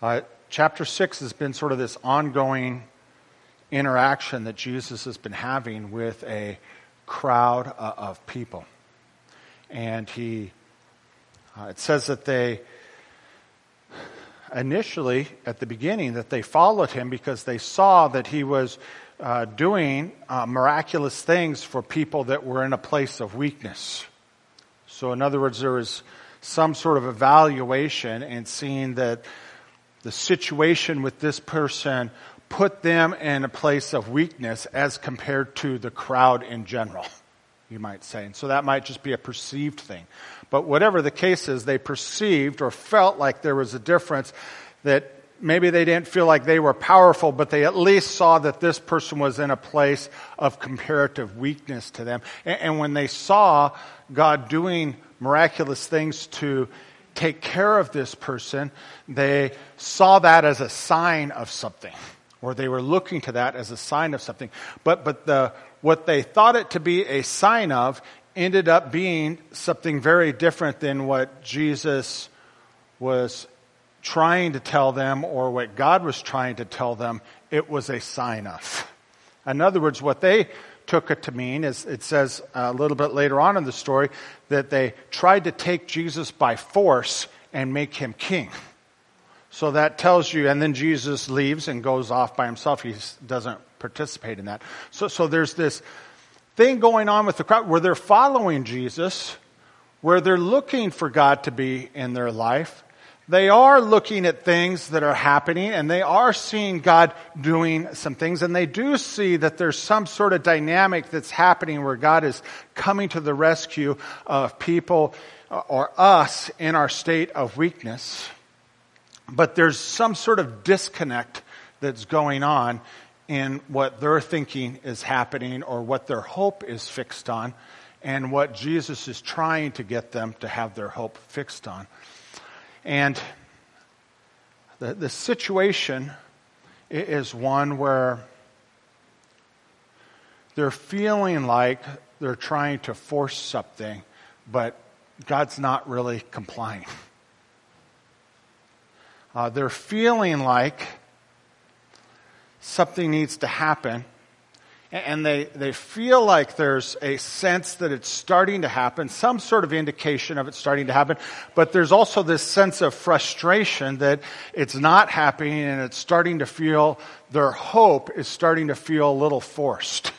Uh, chapter 6 has been sort of this ongoing interaction that Jesus has been having with a crowd uh, of people. And he, uh, it says that they, initially, at the beginning, that they followed him because they saw that he was uh, doing uh, miraculous things for people that were in a place of weakness. So, in other words, there was some sort of evaluation and seeing that the situation with this person put them in a place of weakness as compared to the crowd in general, you might say. And so that might just be a perceived thing. But whatever the case is, they perceived or felt like there was a difference that maybe they didn't feel like they were powerful, but they at least saw that this person was in a place of comparative weakness to them. And, when they saw God doing miraculous things to take care of this person, they saw that as a sign of something, or they were looking to that as a sign of something. But, but the, what they thought it to be a sign of ended up being something very different than what Jesus was trying to tell them or what God was trying to tell them it was a sign of. In other words, what they took it to mean is it says uh, a little bit later on in the story that they tried to take Jesus by force and make him king. So that tells you, and then Jesus leaves and goes off by himself. He doesn't participate in that. So, so there's this thing going on with the crowd where they're following Jesus, where they're looking for God to be in their life, they are looking at things that are happening and they are seeing God doing some things and they do see that there's some sort of dynamic that's happening where God is coming to the rescue of people or us in our state of weakness. But there's some sort of disconnect that's going on in what they're thinking is happening or what their hope is fixed on and what Jesus is trying to get them to have their hope fixed on. And the, the situation is one where they're feeling like they're trying to force something, but God's not really complying. Uh, they're feeling like something needs to happen, and they, they feel like there's a sense that it's starting to happen, some sort of indication of it starting to happen, but there's also this sense of frustration that it's not happening and it's starting to feel, their hope is starting to feel a little forced.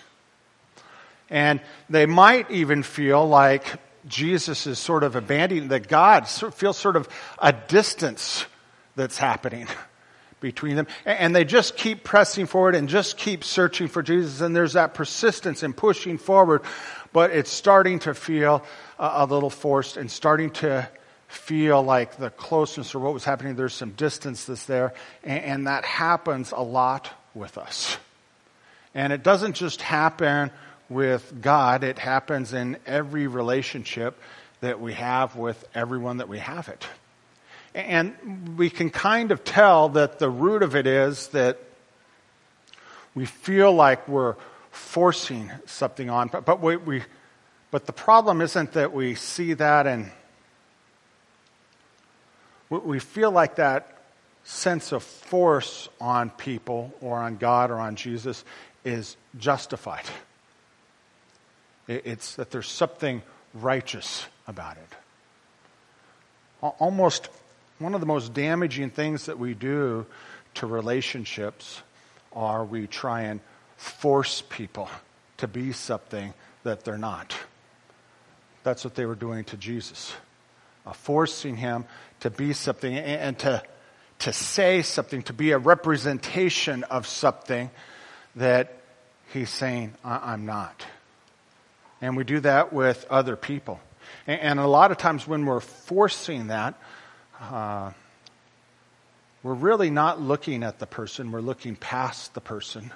And they might even feel like Jesus is sort of abandoning, that God feels sort of a distance that's happening between them. And they just keep pressing forward and just keep searching for Jesus. And there's that persistence in pushing forward, but it's starting to feel a little forced and starting to feel like the closeness or what was happening, there's some distance that's there. And that happens a lot with us. And it doesn't just happen with God, it happens in every relationship that we have with everyone that we have it. And we can kind of tell that the root of it is that we feel like we're forcing something on, but, but we, we but the problem isn't that we see that and we feel like that sense of force on people or on God or on Jesus is justified. It's that there's something righteous about it. Almost one of the most damaging things that we do to relationships are we try and force people to be something that they're not. That's what they were doing to Jesus. Uh, forcing him to be something and, and to, to say something, to be a representation of something that he's saying, I'm not. And we do that with other people. And, and a lot of times when we're forcing that, uh, we're really not looking at the person, we're looking past the person.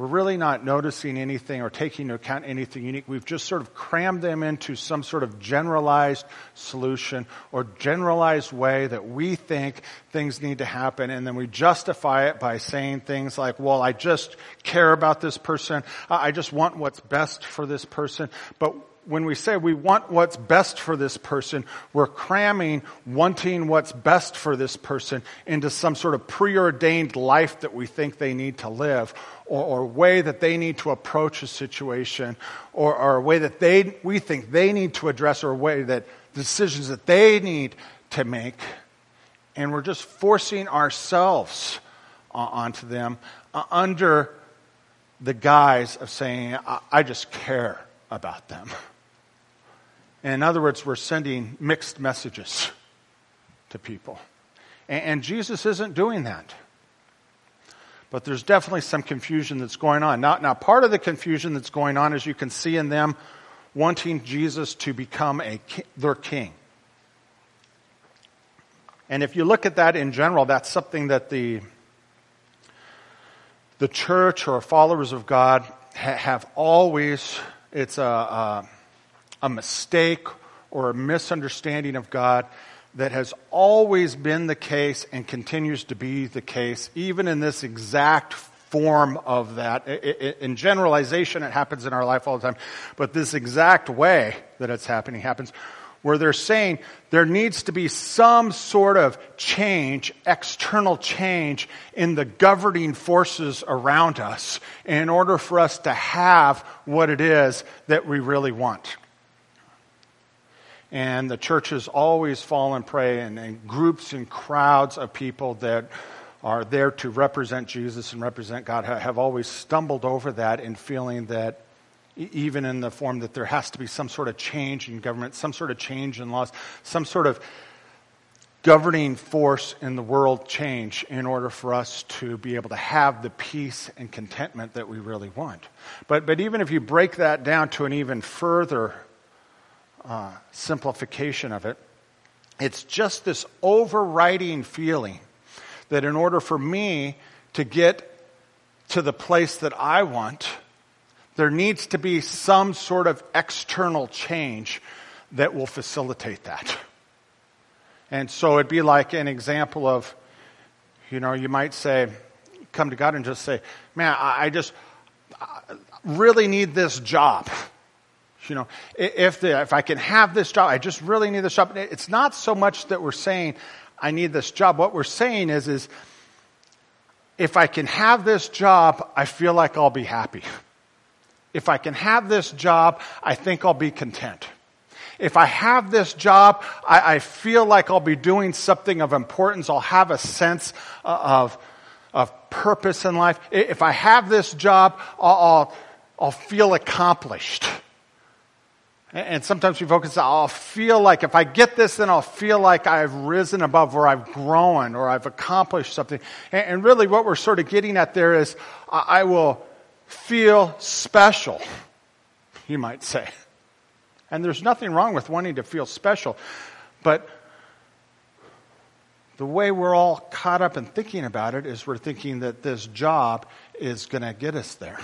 We're really not noticing anything or taking into account anything unique. We've just sort of crammed them into some sort of generalized solution or generalized way that we think things need to happen. And then we justify it by saying things like, well, I just care about this person. I just want what's best for this person. But when we say we want what's best for this person, we're cramming wanting what's best for this person into some sort of preordained life that we think they need to live, or, or way that they need to approach a situation, or, or a way that they, we think they need to address, or a way that decisions that they need to make. And we're just forcing ourselves uh, onto them uh, under the guise of saying, I, I just care about them. in other words, we're sending mixed messages to people. And, and Jesus isn't doing that. But there's definitely some confusion that's going on. Now, now, part of the confusion that's going on, as you can see in them, wanting Jesus to become a their king. And if you look at that in general, that's something that the the church or followers of God ha- have always, it's a, a, a mistake or a misunderstanding of God that has always been the case and continues to be the case, even in this exact form of that. In generalization, it happens in our life all the time, but this exact way that it's happening happens where they're saying there needs to be some sort of change, external change in the governing forces around us in order for us to have what it is that we really want. And the churches always fall and and, and groups and crowds of people that are there to represent Jesus and represent God have always stumbled over that in feeling that even in the form that there has to be some sort of change in government, some sort of change in laws, some sort of governing force in the world change in order for us to be able to have the peace and contentment that we really want. But, but even if you break that down to an even further uh, simplification of it, it's just this overriding feeling that in order for me to get to the place that I want, there needs to be some sort of external change that will facilitate that. And so it'd be like an example of, you know, you might say, come to God and just say, man, I just really need this job. You know, if, the, if I can have this job, I just really need this job. It's not so much that we're saying, I need this job. What we're saying is, is if I can have this job, I feel like I'll be happy. If I can have this job, I think I'll be content. If I have this job, I, I feel like I'll be doing something of importance. I'll have a sense uh, of, of purpose in life. If I have this job, I'll, I'll, I'll feel accomplished. And sometimes we focus I'll feel like if I get this, then I'll feel like I've risen above or I've grown or I've accomplished something. And really what we're sort of getting at there is, I will feel special, you might say. And there's nothing wrong with wanting to feel special, but the way we're all caught up in thinking about it is we're thinking that this job is going to get us there.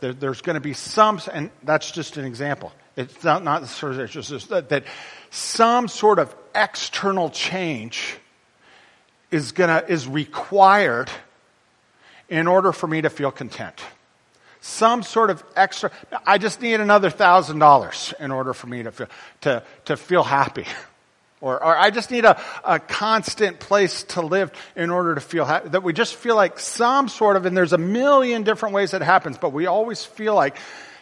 there's going to be some, and that's just an example. It's not, not of just that, that some sort of external change is going to is required in order for me to feel content. Some sort of extra, I just need another thousand dollars in order for me to feel, to, to feel happy. Or, or I just need a, a constant place to live in order to feel happy. That we just feel like some sort of, and there's a million different ways that happens, but we always feel like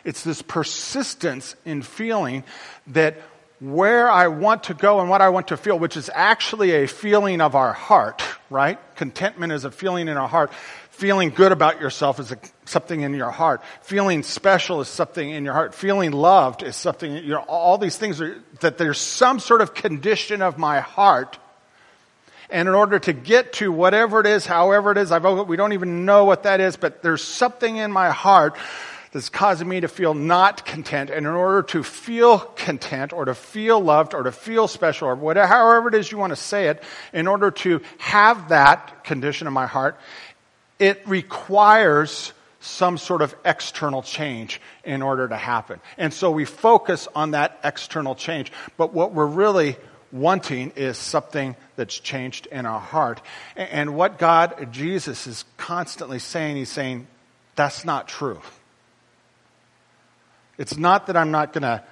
it's this persistence in feeling that where I want to go and what I want to feel, which is actually a feeling of our heart, right? Contentment is a feeling in our heart. Feeling good about yourself is something in your heart. Feeling special is something in your heart. Feeling loved is something, you know, all these things are, that there's some sort of condition of my heart. And in order to get to whatever it is, however it is, I've, we don't even know what that is, but there's something in my heart that's causing me to feel not content. And in order to feel content or to feel loved or to feel special or whatever, however it is you want to say it, in order to have that condition in my heart, it requires some sort of external change in order to happen. And so we focus on that external change. But what we're really wanting is something that's changed in our heart. And what God, Jesus, is constantly saying, He's saying, that's not true. It's not that I'm not going to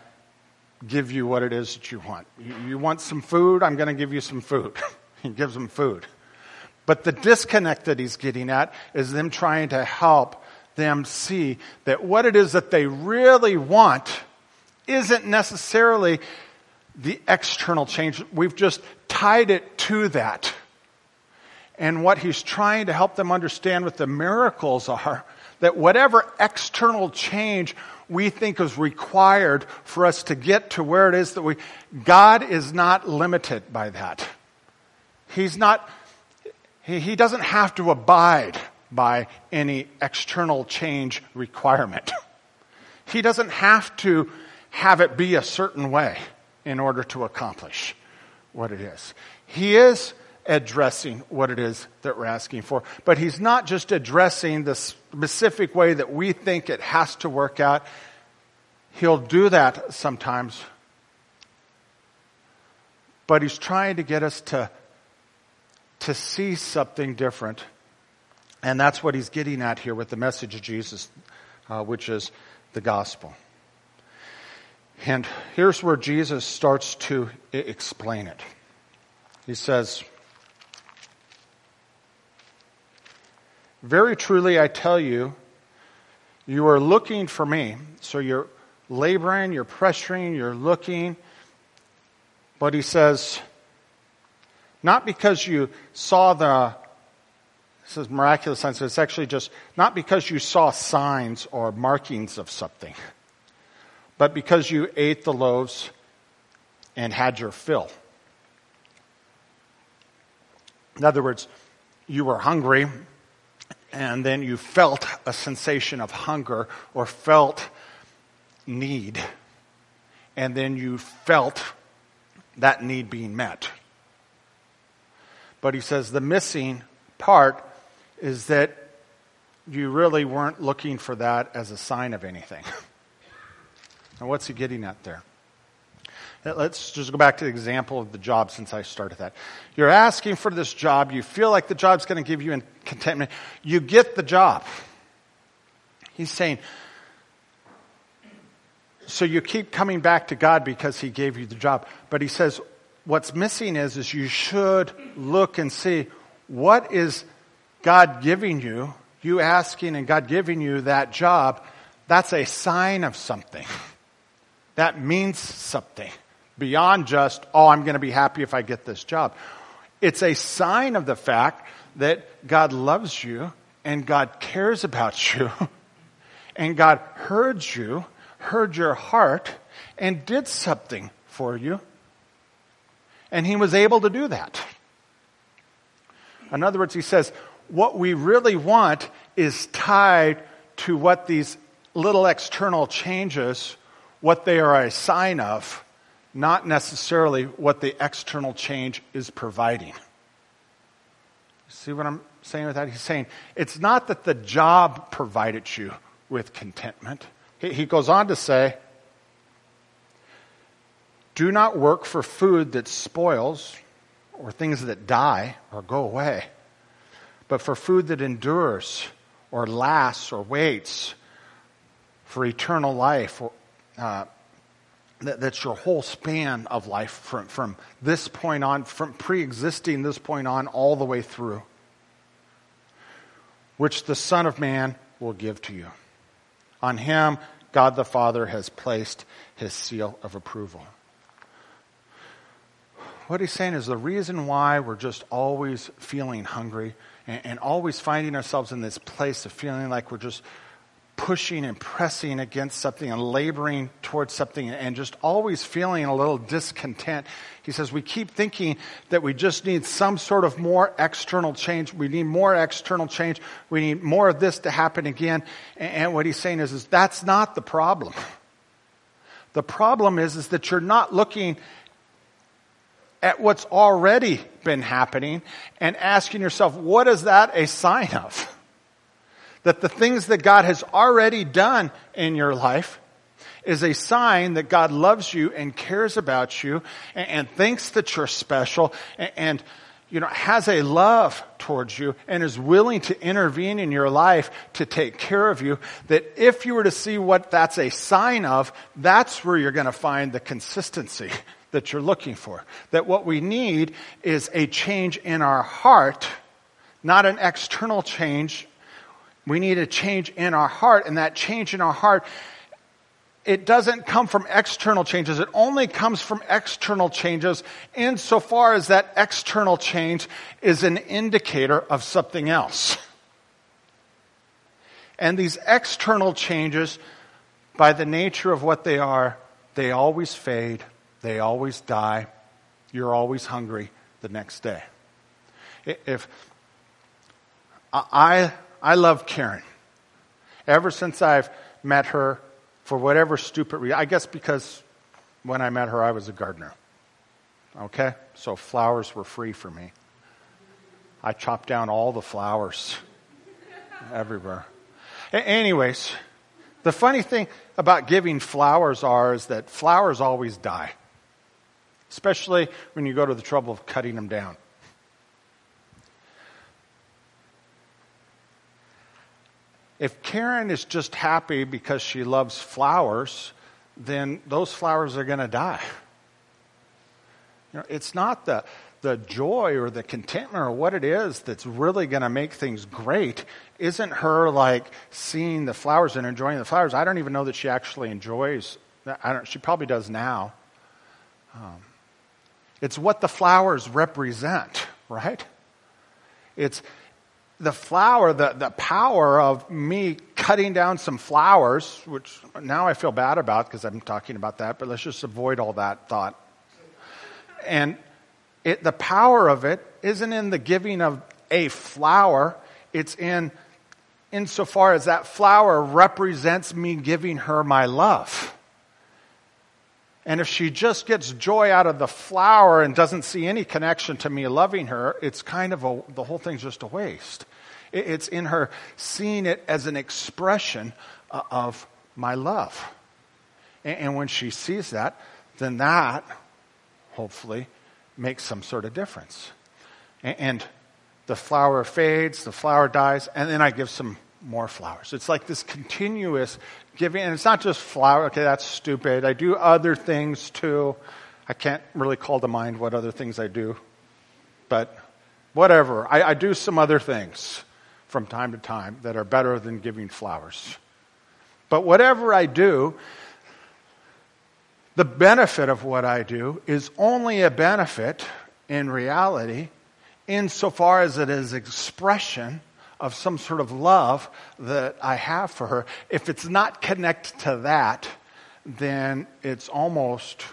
give you what it is that you want. You, want some food? I'm going to give you some food. he gives them food. But the disconnect that he's getting at is them trying to help them see that what it is that they really want isn't necessarily the external change. We've just tied it to that. And what he's trying to help them understand with the miracles are that whatever external change we think is required for us to get to where it is that we, God is not limited by that. He's not he, he doesn't have to abide by any external change requirement. He doesn't have to have it be a certain way in order to accomplish what it is. He is addressing what it is that we're asking for, but he's not just addressing the specific way that we think it has to work out. He'll do that sometimes, but he's trying to get us to to see something different. And that's what he's getting at here with the message of Jesus, uh, which is the gospel. And here's where Jesus starts to I- explain it. He says, Very truly I tell you, you are looking for me. So you're laboring, you're pressuring, you're looking. But he says, not because you saw the, says miraculous signs, it's actually just not because you saw signs or markings of something, but because you ate the loaves and had your fill. In other words, you were hungry and then you felt a sensation of hunger or felt need. And then you felt that need being met. But he says the missing part is that you really weren't looking for that as a sign of anything. now, what's he getting at there? Let's just go back to the example of the job since I started that. You're asking for this job. You feel like the job's going to give you contentment. You get the job. He's saying, so you keep coming back to God because He gave you the job. But He says, what's missing is, is you should look and see what is God giving you, you asking and God giving you that job, that's a sign of something. That means something beyond just, oh, I'm going to be happy if I get this job. It's a sign of the fact that God loves you and God cares about you and God heard you, heard your heart, and did something for you and he was able to do that. In other words, he says, what we really want is tied to what these little external changes, what they are a sign of, not necessarily what the external change is providing. See what I'm saying with that? He's saying it's not that the job provided you with contentment. He goes on to say, do not work for food that spoils or things that die or go away, but for food that endures or lasts or waits for eternal life. Or, uh, that, that's your whole span of life from, from this point on, from pre existing this point on, all the way through, which the Son of Man will give to you. On him, God the Father has placed his seal of approval what he's saying is the reason why we're just always feeling hungry and, and, always finding ourselves in this place of feeling like we're just pushing and pressing against something and laboring towards something and just always feeling a little discontent. He says we keep thinking that we just need some sort of more external change. We need more external change. We need more of this to happen again. And, what he's saying is, is that's not the problem. The problem is, is that you're not looking at what's already been happening and asking yourself, what is that a sign of? That the things that God has already done in your life is a sign that God loves you and cares about you and, and thinks that you're special and, and, you know, has a love towards towards you and is willing to intervene in your life to take care of you, that if you were to see what that's a sign of, that's where you're going to find the consistency that you're looking for. That what we need is a change in our heart, not an external change. We need a change in our heart, and that change in our heart it doesn't come from external changes. It only comes from external changes insofar as that external change is an indicator of something else. And these external changes, by the nature of what they are, they always fade, they always die. You're always hungry the next day. If I, I love Karen. Ever since I've met her, for whatever stupid reason. I guess because when I met her, I was a gardener. Okay? So flowers were free for me. I chopped down all the flowers everywhere. A- anyways, the funny thing about giving flowers are is that flowers always die, especially when you go to the trouble of cutting them down. If Karen is just happy because she loves flowers, then those flowers are going to die. You know, it's not the, the joy or the contentment or what it is that's really going to make things great. Isn't her like seeing the flowers and enjoying the flowers? I don't even know that she actually enjoys. I don't. She probably does now. Um, it's what the flowers represent, right? It's the flower, the, the power of me cutting down some flowers, which now I feel bad about because I'm talking about that, but let's just avoid all that thought. And it, the power of it isn't in the giving of a flower, it's in insofar as that flower represents me giving her my love. And if she just gets joy out of the flower and doesn't see any connection to me loving her, it's kind of a, the whole thing's just a waste. It's in her seeing it as an expression uh, of my love. And when she sees that, then that hopefully makes some sort of difference. And the flower fades, the flower dies, and then I give some more flowers. It's like this continuous giving, and it's not just flower. Okay, that's stupid. I do other things too. I can't really call to mind what other things I do, but whatever. I, I do some other things from time to time that are better than giving flowers. But whatever I do, the benefit of what I do is only a benefit in reality insofar as it is expression of some sort of love that I have for her. If it's not connected to that, then it's almost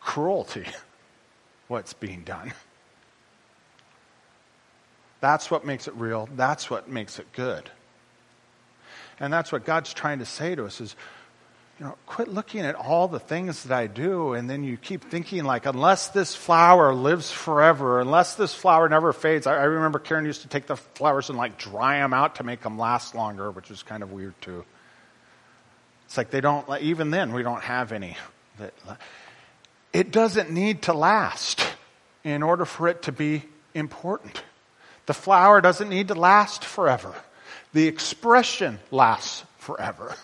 cruelty what's being done. That's what makes it real. That's what makes it good. And that's what God's trying to say to us is, you know, quit looking at all the things that I do and then you keep thinking like, unless this flower lives forever, unless this flower never fades. I, I remember Karen used to take the flowers and like dry them out to make them last longer, which is kind of weird too. It's like they don't, even then we don't have any. That, it doesn't need to last in order for it to be important. The flower doesn't need to last forever. The expression lasts forever.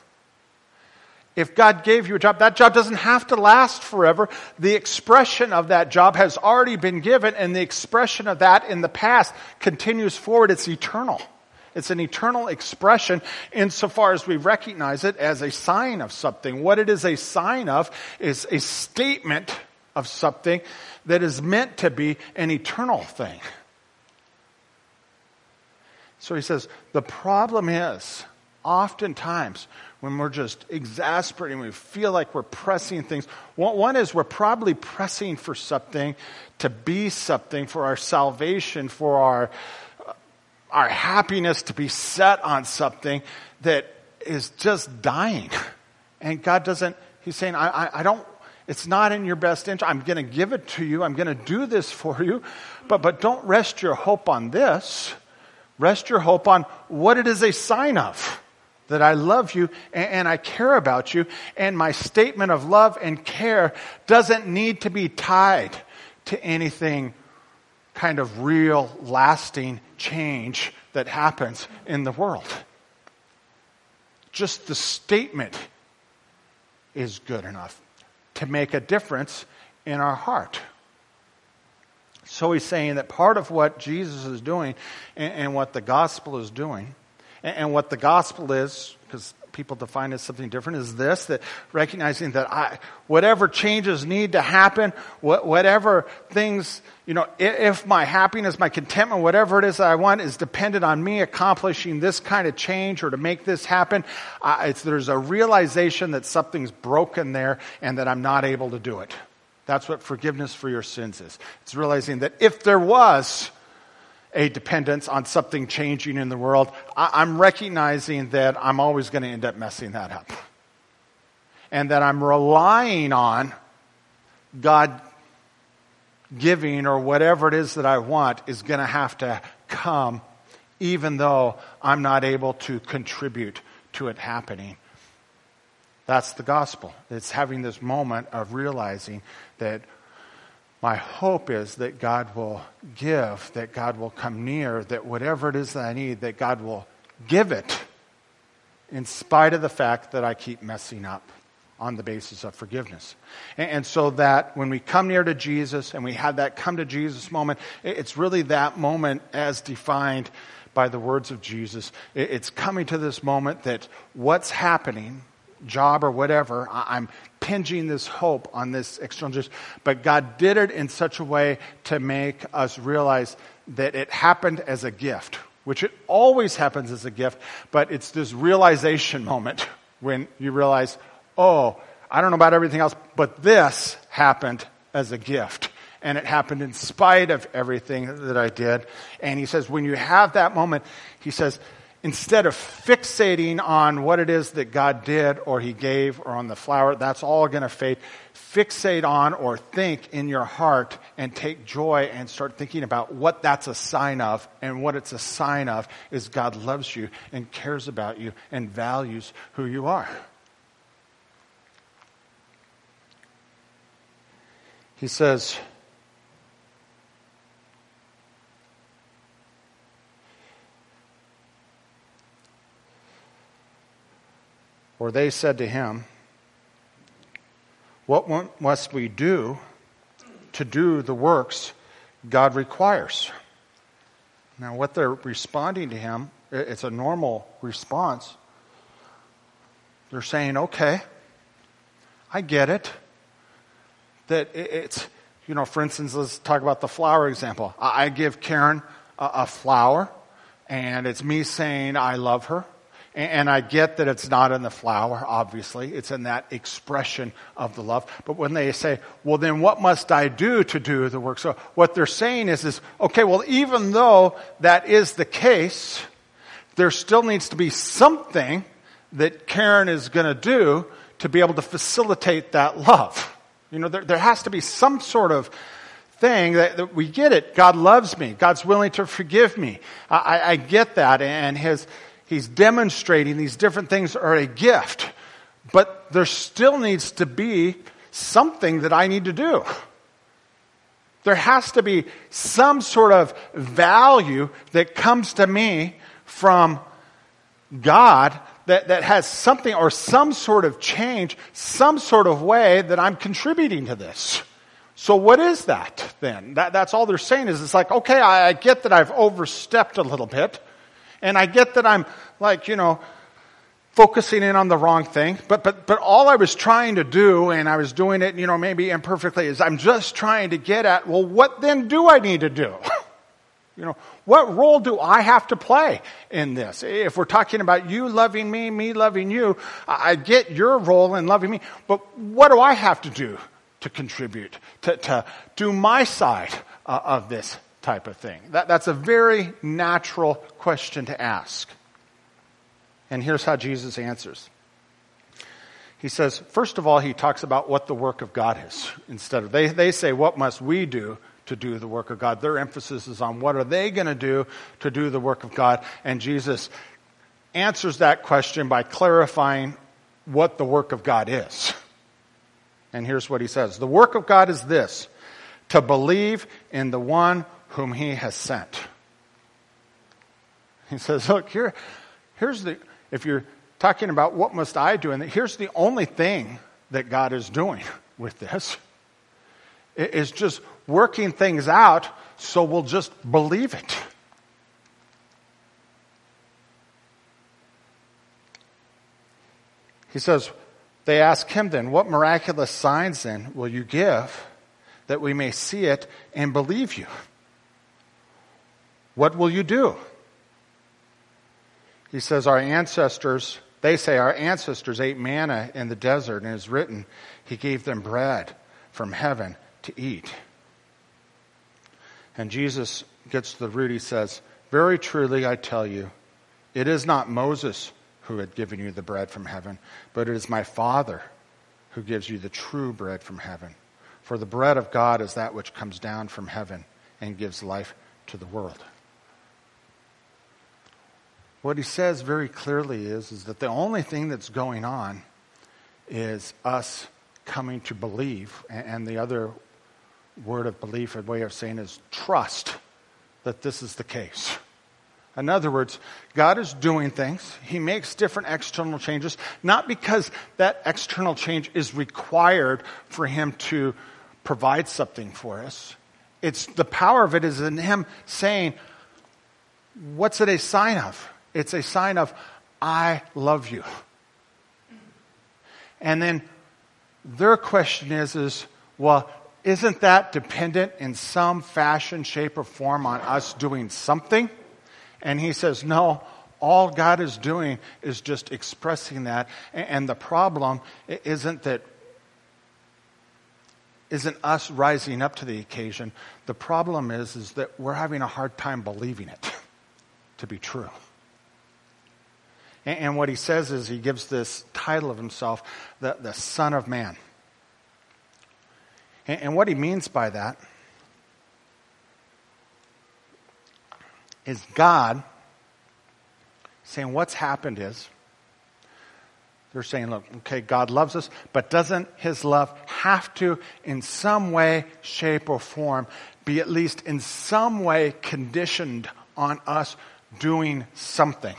If God gave you a job, that job doesn't have to last forever. The expression of that job has already been given, and the expression of that in the past continues forward. It's eternal. It's an eternal expression insofar as we recognize it as a sign of something. What it is a sign of is a statement of something that is meant to be an eternal thing. So he says, the problem is, oftentimes, when we're just exasperating, we feel like we're pressing things. One is we're probably pressing for something to be something, for our salvation, for our, uh, our happiness to be set on something that is just dying. And God doesn't, He's saying, I, I, I don't, it's not in your best interest. I'm going to give it to you. I'm going to do this for you. But, but don't rest your hope on this. Rest your hope on what it is a sign of that I love you and, I care about you. And my statement of love and care doesn't need to be tied to anything kind of real, lasting change that happens in the world. Just the statement is good enough to make a difference in our heart. So he's saying that part of what Jesus is doing and, and what the gospel is doing, and, what the gospel is, because people define as something different is this that recognizing that I, whatever changes need to happen, whatever things, you know, if my happiness, my contentment, whatever it is that I want is dependent on me accomplishing this kind of change or to make this happen, uh, there's a realization that something's broken there and that I'm not able to do it. That's what forgiveness for your sins is. It's realizing that if there was a dependence on something changing in the world, I- am recognizing that I'm always going to end up messing that up. And that I'm relying on God giving or whatever it is that I want is going to have to come even though I'm not able to contribute to it happening. That's the gospel. It's having this moment of realizing that my hope is that God will give, that God will come near, that whatever it is that I need, that God will give it in spite of the fact that I keep messing up on the basis of forgiveness. And, and, so that when we come near to Jesus and we have that come to Jesus moment, it's really that moment as defined by the words of Jesus. It's coming to this moment that what's happening job or whatever. I'm pinging this hope on this external. But God did it in such a way to make us realize that it happened as a gift, which it always happens as a gift, but it's this realization moment when you realize, oh, I don't know about everything else, but this happened as a gift. And it happened in spite of everything that I did. And he says, when you have that moment, he says, instead of fixating on what it is that God did or He gave or on the flower, that's all going to fade. Fixate on or think in your heart and take joy and start thinking about what that's a sign of. And what it's a sign of is God loves you and cares about you and values who you are. He says, For they said to him, What must we do to do the works God requires? Now, what they're responding to him, it's a normal response. They're saying, Okay, I get it. That it's, you know, for instance, let's talk about the flower example. I give Karen a flower, and it's me saying I love her and I get that it's not in the flower, obviously. It's in that expression of the love. But when they say, well, then what must I do to do the work? So what they're saying is, is, okay, well, even though that is the case, there still needs to be something that Karen is going to do to be able to facilitate that love. You know, there, there has to be some sort of thing that, that, we get it. God loves me. God's willing to forgive me. I, I get that. And his, he's demonstrating these different things are a gift, but there still needs to be something that I need to do. There has to be some sort of value that comes to me from God that, that has something or some sort of change, some sort of way that I'm contributing to this. So what is that then? That, that's all they're saying is it's like, okay, I, I get that I've overstepped a little bit. And I get that I'm like, you know, focusing in on the wrong thing. But, but, but all I was trying to do, and I was doing it, you know, maybe imperfectly, is I'm just trying to get at, well, what then do I need to do? you know, what role do I have to play in this? If we're talking about you loving me, me loving you, I get your role in loving me, but what do I have to do to contribute, to, to do my side uh, of this type of thing? That, that's a very natural question to ask. And here's how Jesus answers. He says, first of all, he talks about what the work of God is. Instead of, they, they say, what must we do to do the work of God? Their emphasis is on what are they going to do to do the work of God? And Jesus answers that question by clarifying what the work of God is. And here's what he says. The work of God is this, to believe in the one whom he has sent. He says, look, here, here's the, if you're talking about what must I do, and here's the only thing that God is doing with this, is just working things out so we'll just believe it. He says, they ask him then, what miraculous signs then will you give that we may see it and believe you? What will you do? He says, Our ancestors, they say, our ancestors ate manna in the desert, and it is written, He gave them bread from heaven to eat. And Jesus gets to the root. He says, Very truly I tell you, it is not Moses who had given you the bread from heaven, but it is my Father who gives you the true bread from heaven. For the bread of God is that which comes down from heaven and gives life to the world. What he says very clearly is, is that the only thing that's going on is us coming to believe. And the other word of belief, a way of saying is trust that this is the case. In other words, God is doing things. He makes different external changes, not because that external change is required for Him to provide something for us. It's the power of it is in Him saying, What's it a sign of? It's a sign of, I love you. And then their question is, is, well, isn't that dependent in some fashion, shape, or form on us doing something? And he says, no, all God is doing is just expressing that. And the problem isn't that isn't us rising up to the occasion. The problem is, is that we're having a hard time believing it to be true. And, what he says is he gives this title of himself, the, the Son of Man. And, and what he means by that is God saying what's happened is they're saying, look, okay, God loves us, but doesn't his love have to, in some way, shape, or form, be at least in some way conditioned on us doing something?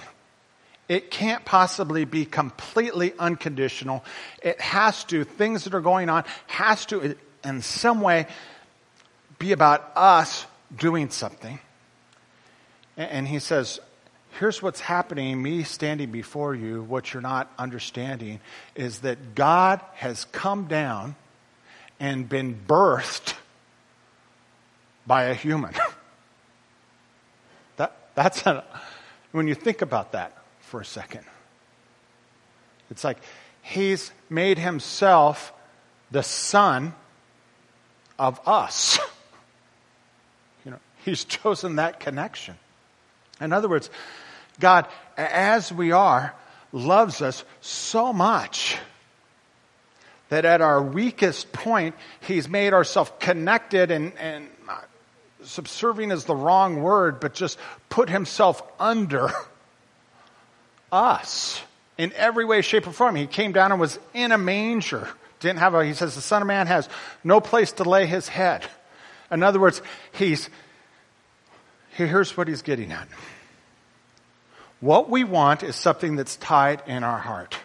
It can't possibly be completely unconditional. It has to, things that are going on, has to in some way be about us doing something. And he says, here's what's happening, me standing before you, what you're not understanding is that God has come down and been birthed by a human. that, that's when you think about that, for a second. It's like he's made himself the son of us. You know, he's chosen that connection. In other words, God, as we are, loves us so much that at our weakest point, He's made ourselves connected and, and subserving is the wrong word, but just put Himself under us in every way, shape, or form. He came down and was in a manger. Didn't have a, he says, the Son of Man has no place to lay his head. In other words, he's, here's what he's getting at. What we want is something that's tied in our heart.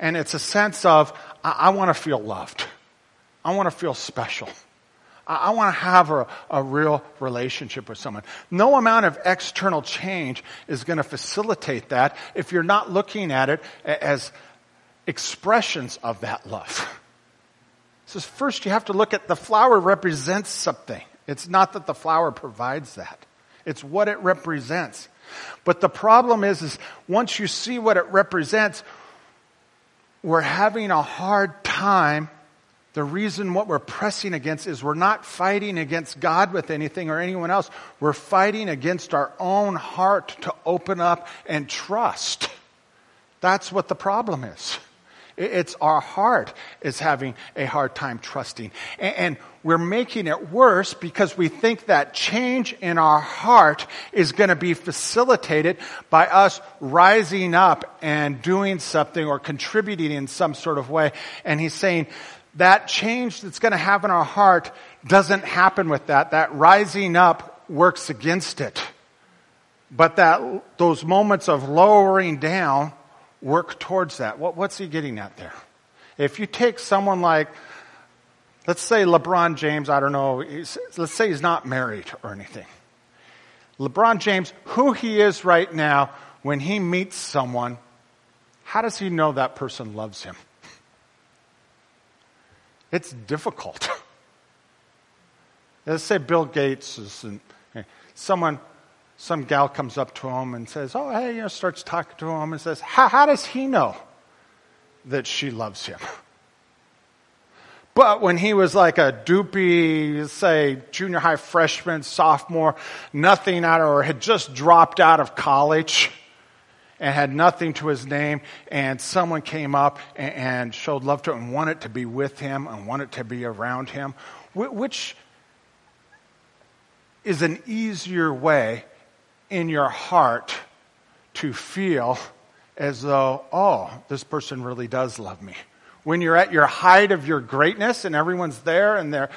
And it's a sense of, I, I want to feel loved. I want to feel special. I want to have a, a real relationship with someone. No amount of external change is going to facilitate that if you're not looking at it as expressions of that love. So first you have to look at the flower represents something. It's not that the flower provides that. It's what it represents. But the problem is, is once you see what it represents, we're having a hard time the reason what we're pressing against is we're not fighting against God with anything or anyone else. We're fighting against our own heart to open up and trust. That's what the problem is. It's our heart is having a hard time trusting. And we're making it worse because we think that change in our heart is going to be facilitated by us rising up and doing something or contributing in some sort of way. And he's saying that change that's going to happen in our heart doesn't happen with that. That rising up works against it. But that, those moments of lowering down work towards that. What, what's he getting at there? If you take someone like, let's say LeBron James, I don't know, let's say he's not married or anything. LeBron James, who he is right now, when he meets someone, how does he know that person loves him? It's difficult. Let's say Bill Gates is, and someone, some gal comes up to him and says, "Oh, hey," you know, starts talking to him and says, "How, how does he know that she loves him?" But when he was like a doopy, say, junior high freshman, sophomore, nothing out of, or had just dropped out of college and had nothing to his name, and someone came up and, showed love to him and wanted to be with him and wanted to be around him, which is an easier way in your heart to feel as though, oh, this person really does love me. When you're at your height of your greatness and everyone's there and they're,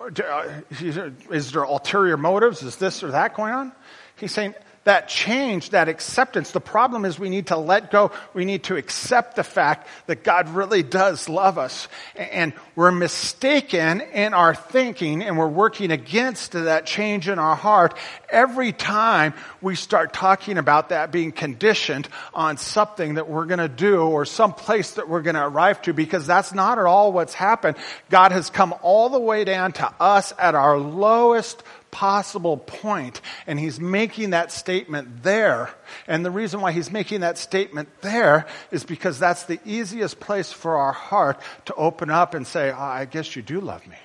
uh, is there ulterior motives? Is this or that going on? He's saying, that change, that acceptance. The problem is we need to let go. We need to accept the fact that God really does love us. And we're mistaken in our thinking and we're working against that change in our heart every time we start talking about that being conditioned on something that we're going to do or some place that we're going to arrive to because that's not at all what's happened. God has come all the way down to us at our lowest possible point, and he's making that statement there. And the reason why he's making that statement there is because that's the easiest place for our heart to open up and say, oh, I guess you do love me.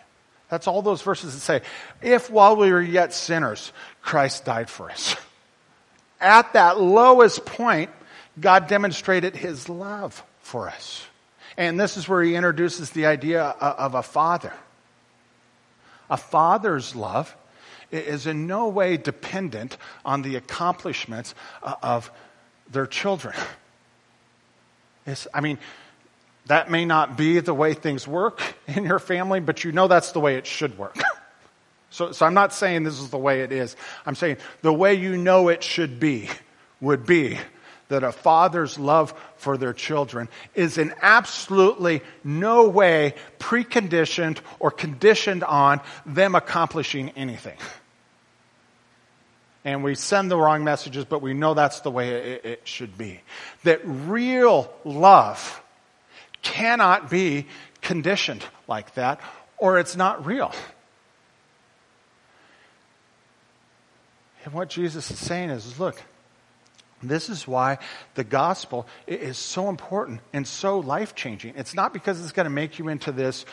That's all those verses that say, if while we were yet sinners, Christ died for us. At that lowest point, God demonstrated his love for us. And this is where he introduces the idea of a father. A father's love is in no way dependent on the accomplishments uh, of their children. It's, I mean, that may not be the way things work in your family, but you know that's the way it should work. so, so I'm not saying this is the way it is. I'm saying the way you know it should be would be that a father's love for their children is in absolutely no way preconditioned or conditioned on them accomplishing anything and we send the wrong messages, but we know that's the way it, it, should be. That real love cannot be conditioned like that, or it's not real. And what Jesus is saying is look, this is why the gospel is so important and so life changing. It's not because it's going to make you into this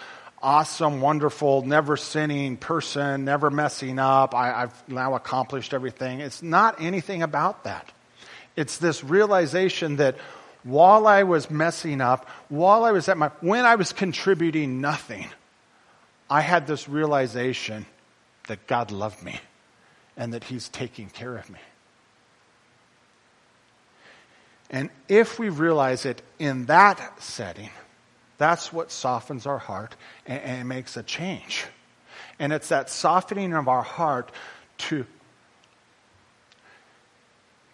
awesome, wonderful, never sinning person, never messing up. I, have now accomplished everything. It's not anything about that. It's this realization that while I was messing up, while I was at my, when I was contributing nothing, I had this realization that God loved me and that He's taking care of me. And if we realize it in that setting, that's what softens our heart and, and makes a change. And it's that softening of our heart to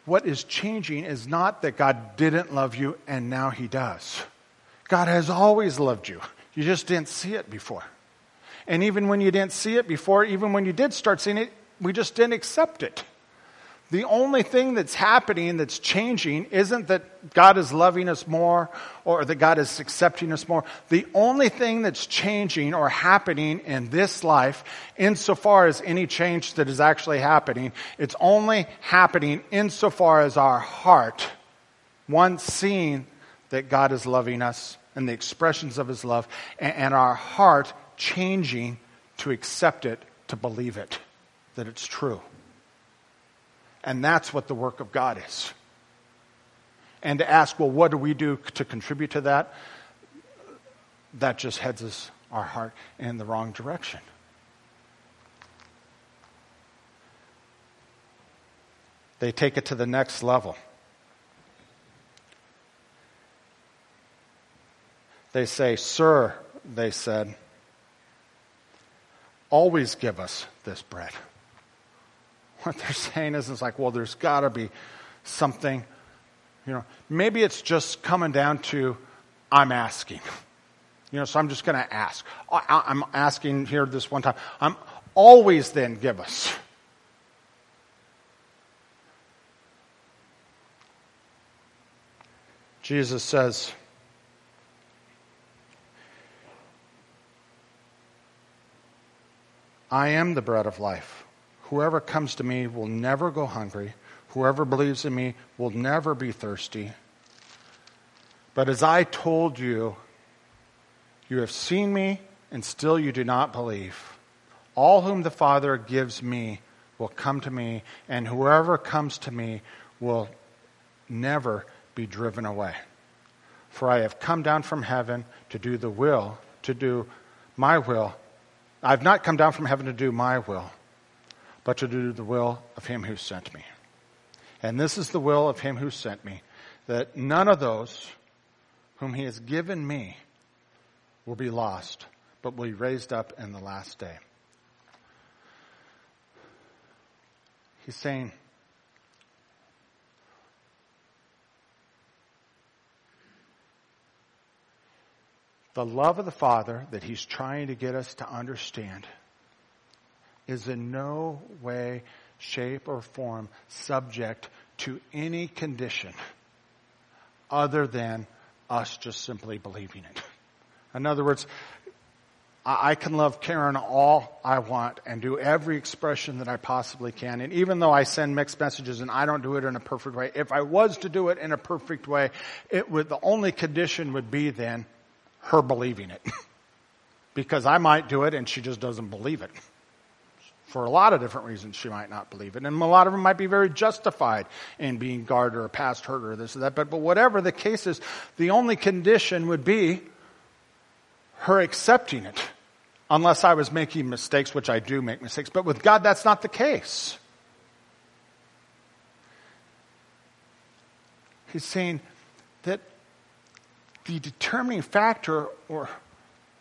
what is changing is not that God didn't love you and now he does. God has always loved you. You just didn't see it before. And even when you didn't see it before, even when you did start seeing it, we just didn't accept it. The only thing that's happening that's changing isn't that God is loving us more or that God is accepting us more. The only thing that's changing or happening in this life, insofar as any change that is actually happening, it's only happening insofar as our heart, one seeing that God is loving us and the expressions of his love, and our heart changing to accept it, to believe it, that it's true. And that's what the work of God is. And to ask, well, what do we do to contribute to that? That just heads us, our heart, in the wrong direction. They take it to the next level. They say, Sir, they said, always give us this bread. What they're saying is, it's like, well, there's got to be something, you know, maybe it's just coming down to I'm asking. You know, so I'm just going to ask. I, I'm asking here this one time. I'm always then give us. Jesus says, I am the bread of life. Whoever comes to me will never go hungry. Whoever believes in me will never be thirsty. But as I told you, you have seen me, and still you do not believe. All whom the Father gives me will come to me, and whoever comes to me will never be driven away. For I have come down from heaven to do the will, to do my will. I've not come down from heaven to do my will, but to do the will of him who sent me. And this is the will of him who sent me, that none of those whom he has given me will be lost, but will be raised up in the last day. He's saying, the love of the Father that He's trying to get us to understand is in no way, shape, or form subject to any condition other than us just simply believing it. In other words, I can love Karen all I want and do every expression that I possibly can. And even though I send mixed messages and I don't do it in a perfect way, if I was to do it in a perfect way, it would, the only condition would be then her believing it. because I might do it and she just doesn't believe it. For a lot of different reasons, she might not believe it. And a lot of them might be very justified in being guarded or past hurt or this or that. But, but whatever the case is, the only condition would be her accepting it. Unless I was making mistakes, which I do make mistakes. But with God, that's not the case. He's saying that the determining factor or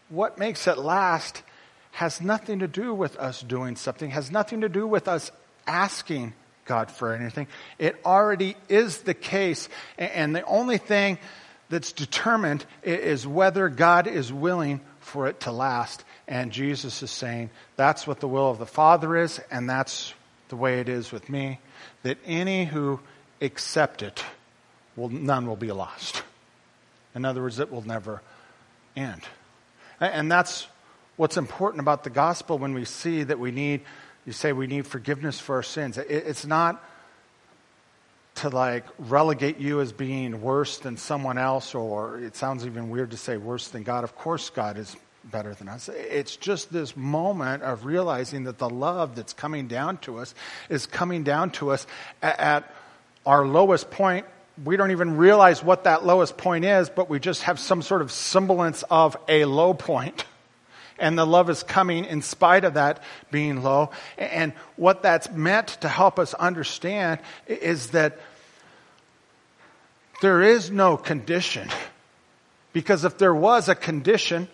what makes it last has nothing to do with us doing something, has nothing to do with us asking God for anything. It already is the case. And the only thing that's determined is whether God is willing for it to last. And Jesus is saying that's what the will of the Father is, and that's the way it is with me. That any who accept it, will, none will be lost. In other words, it will never end. And that's what's important about the gospel when we see that we need, you say we need forgiveness for our sins. It's not to like relegate you as being worse than someone else, or it sounds even weird to say worse than God. Of course, God is better than us. It's just this moment of realizing that the love that's coming down to us is coming down to us at our lowest point we don't even realize what that lowest point is, but we just have some sort of semblance of a low point. And the love is coming in spite of that being low. And what that's meant to help us understand is that there is no condition. Because if there was a condition,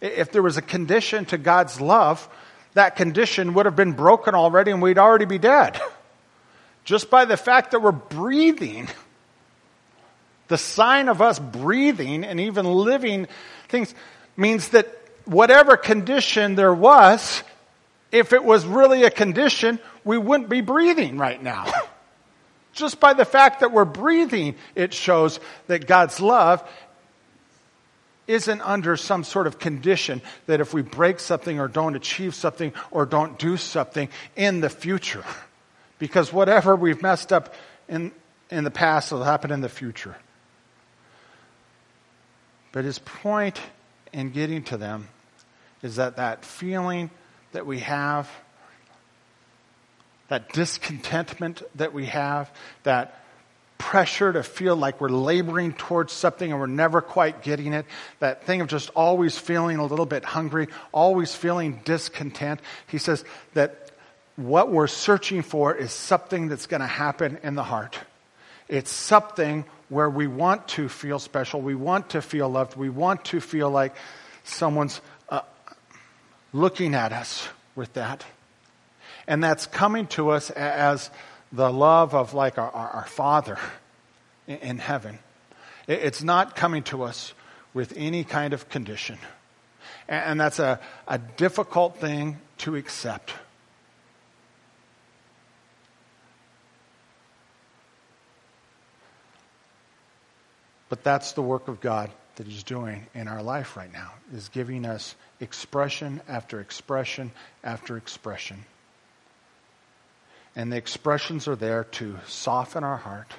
if there was a condition to God's love, that condition would have been broken already and we'd already be dead. Just by the fact that we're breathing the sign of us breathing and even living things means that whatever condition there was, if it was really a condition, we wouldn't be breathing right now. Just by the fact that we're breathing, it shows that God's love isn't under some sort of condition that if we break something or don't achieve something or don't do something in the future. Because whatever we've messed up in, in the past will happen in the future. But his point in getting to them is that that feeling that we have, that discontentment that we have, that pressure to feel like we're laboring towards something and we're never quite getting it, that thing of just always feeling a little bit hungry, always feeling discontent. He says that what we're searching for is something that's going to happen in the heart. It's something where we want to feel special, we want to feel loved, we want to feel like someone's looking at us with that. And that's coming to us as the love of like our, our Father in heaven. It's not coming to us with any kind of condition. And that's a, a difficult thing to accept. But that's the work of God that He's doing in our life right now, is giving us expression after expression after expression. And the expressions are there to soften our heart.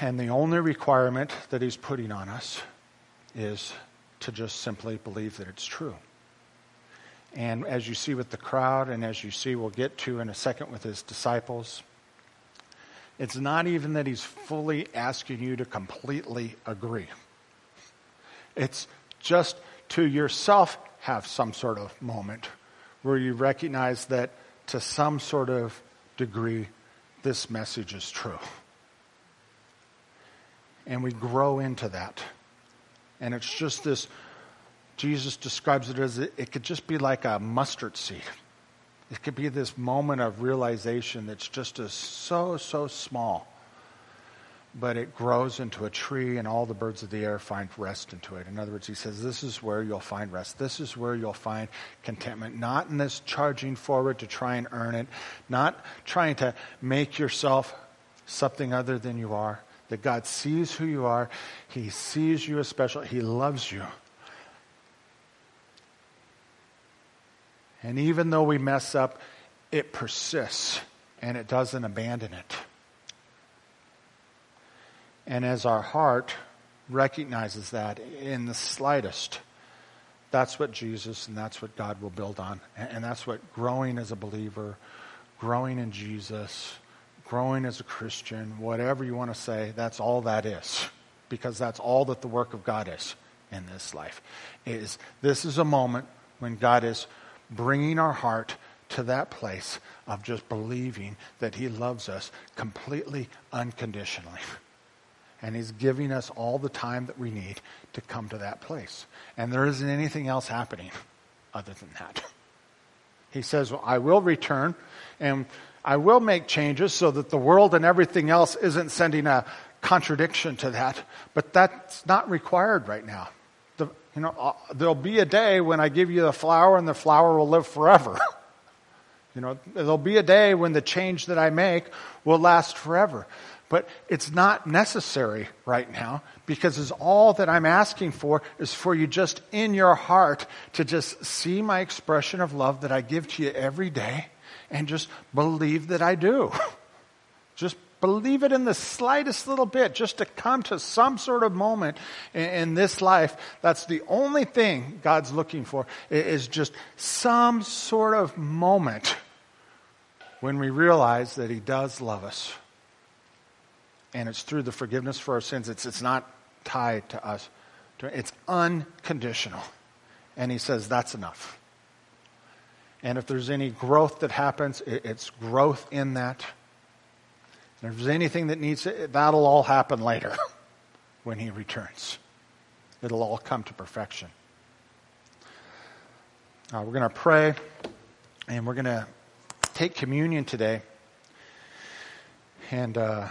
And the only requirement that He's putting on us is to just simply believe that it's true. And as you see with the crowd, and as you see, we'll get to in a second with His disciples, it's not even that he's fully asking you to completely agree. It's just to yourself have some sort of moment where you recognize that to some sort of degree, this message is true. And we grow into that. And it's just this, Jesus describes it as it, could just be like a mustard seed. It could be this moment of realization that's just a, so, so small. But it grows into a tree, and all the birds of the air find rest into it. In other words, he says, This is where you'll find rest. This is where you'll find contentment. Not in this charging forward to try and earn it, not trying to make yourself something other than you are. That God sees who you are, He sees you as special, He loves you. And even though we mess up, it persists and it doesn't abandon it. And as our heart recognizes that in the slightest, that's what Jesus and that's what God will build on. And that's what growing as a believer, growing in Jesus, growing as a Christian, whatever you want to say, that's all that is. Because that's all that the work of God is in this life. Is this is a moment when God is bringing our heart to that place of just believing that He loves us completely unconditionally. And He's giving us all the time that we need to come to that place. And there isn't anything else happening other than that. He says, well, I will return and I will make changes so that the world and everything else isn't sending a contradiction to that. But that's not required right now. You know, uh, there'll be a day when I give you the flower and the flower will live forever. you know, there'll be a day when the change that I make will last forever. But it's not necessary right now because it's all that I'm asking for is for you just in your heart to just see my expression of love that I give to you every day and just believe that I do. just Believe it in the slightest little bit, just to come to some sort of moment in, in this life. That's the only thing God's looking for, is just some sort of moment when we realize that He does love us. And it's through the forgiveness for our sins. It's, it's not tied to us. It's unconditional. And He says, that's enough. And if there's any growth that happens, it's growth in that. If there's anything that needs it, that'll all happen later when he returns. It'll all come to perfection. Uh, we're going to pray and we're going to take communion today. And uh,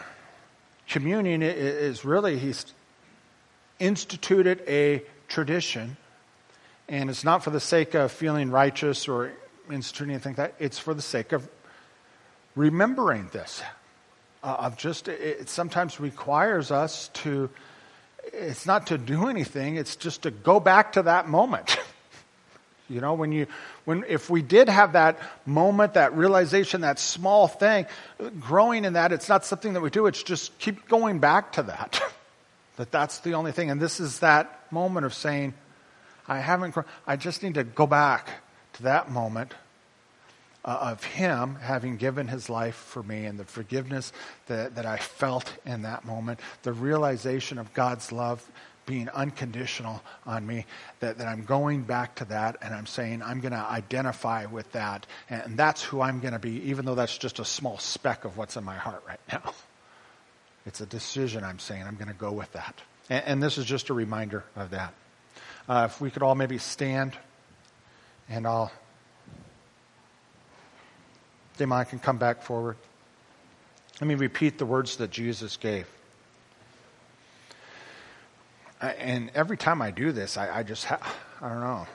communion is really, he's instituted a tradition. And it's not for the sake of feeling righteous or instituting anything like that. It's for the sake of remembering this, uh, of just, it sometimes requires us to, it's not to do anything, it's just to go back to that moment. you know, when you, when, if we did have that moment, that realization, that small thing, growing in that, it's not something that we do, it's just keep going back to that. that that's the only thing. And this is that moment of saying, I haven't, I just need to go back to that moment uh, of Him having given His life for me and the forgiveness that, that I felt in that moment, the realization of God's love being unconditional on me, that, that I'm going back to that and I'm saying I'm going to identify with that. And that's who I'm going to be, even though that's just a small speck of what's in my heart right now. It's a decision I'm saying I'm going to go with that. And, and this is just a reminder of that. Uh, if we could all maybe stand and I'll Damon can come back forward. Let me repeat the words that Jesus gave. And every time I do this, I, I just, ha- I don't know.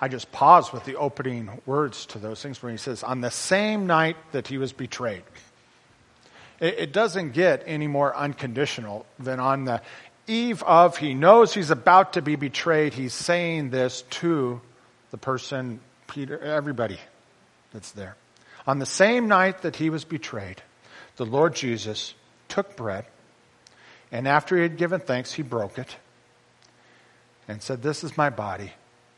I just pause with the opening words to those things where he says, on the same night that he was betrayed. It, it doesn't get any more unconditional than on the eve of, he knows he's about to be betrayed. He's saying this to the person, Peter, everybody that's there. On the same night that he was betrayed, the Lord Jesus took bread, and after he had given thanks, he broke it and said, This is my body,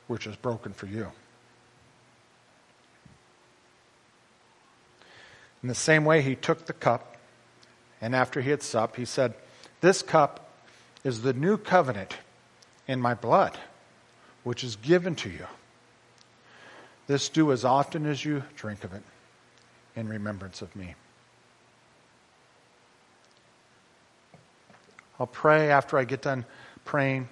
which is broken for you. In the same way, he took the cup, and after he had supped, he said, This cup is the new covenant in my blood, which is given to you. This do as often as you drink of it in remembrance of me. I'll pray after I get done praying.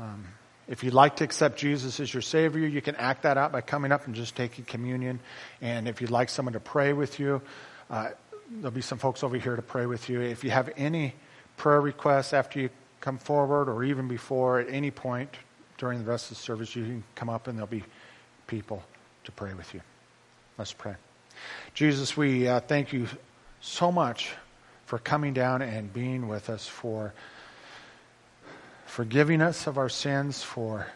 Um, if you'd like to accept Jesus as your Savior, you can act that out by coming up and just taking communion. And if you'd like someone to pray with you, uh, there'll be some folks over here to pray with you. If you have any prayer requests after you come forward or even before, at any point during the rest of the service, you can come up and there'll be people to pray with you. Let's pray. Jesus, we uh, thank you so much for coming down and being with us, for forgiving us of our sins, for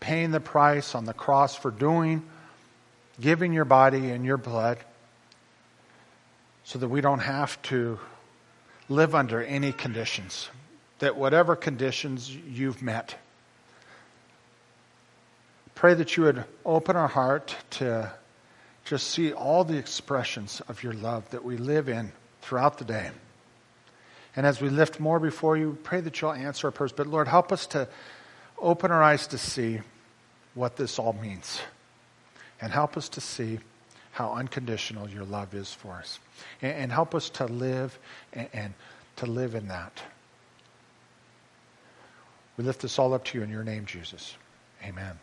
paying the price on the cross, for doing, giving your body and your blood so that we don't have to live under any conditions, that whatever conditions you've met, pray that you would open our heart to just see all the expressions of your love that we live in throughout the day. And as we lift more before you, pray that you'll answer our prayers. But Lord, help us to open our eyes to see what this all means. And help us to see how unconditional your love is for us. And, and help us to live and, and to live in that. We lift this all up to you in your name, Jesus. Amen.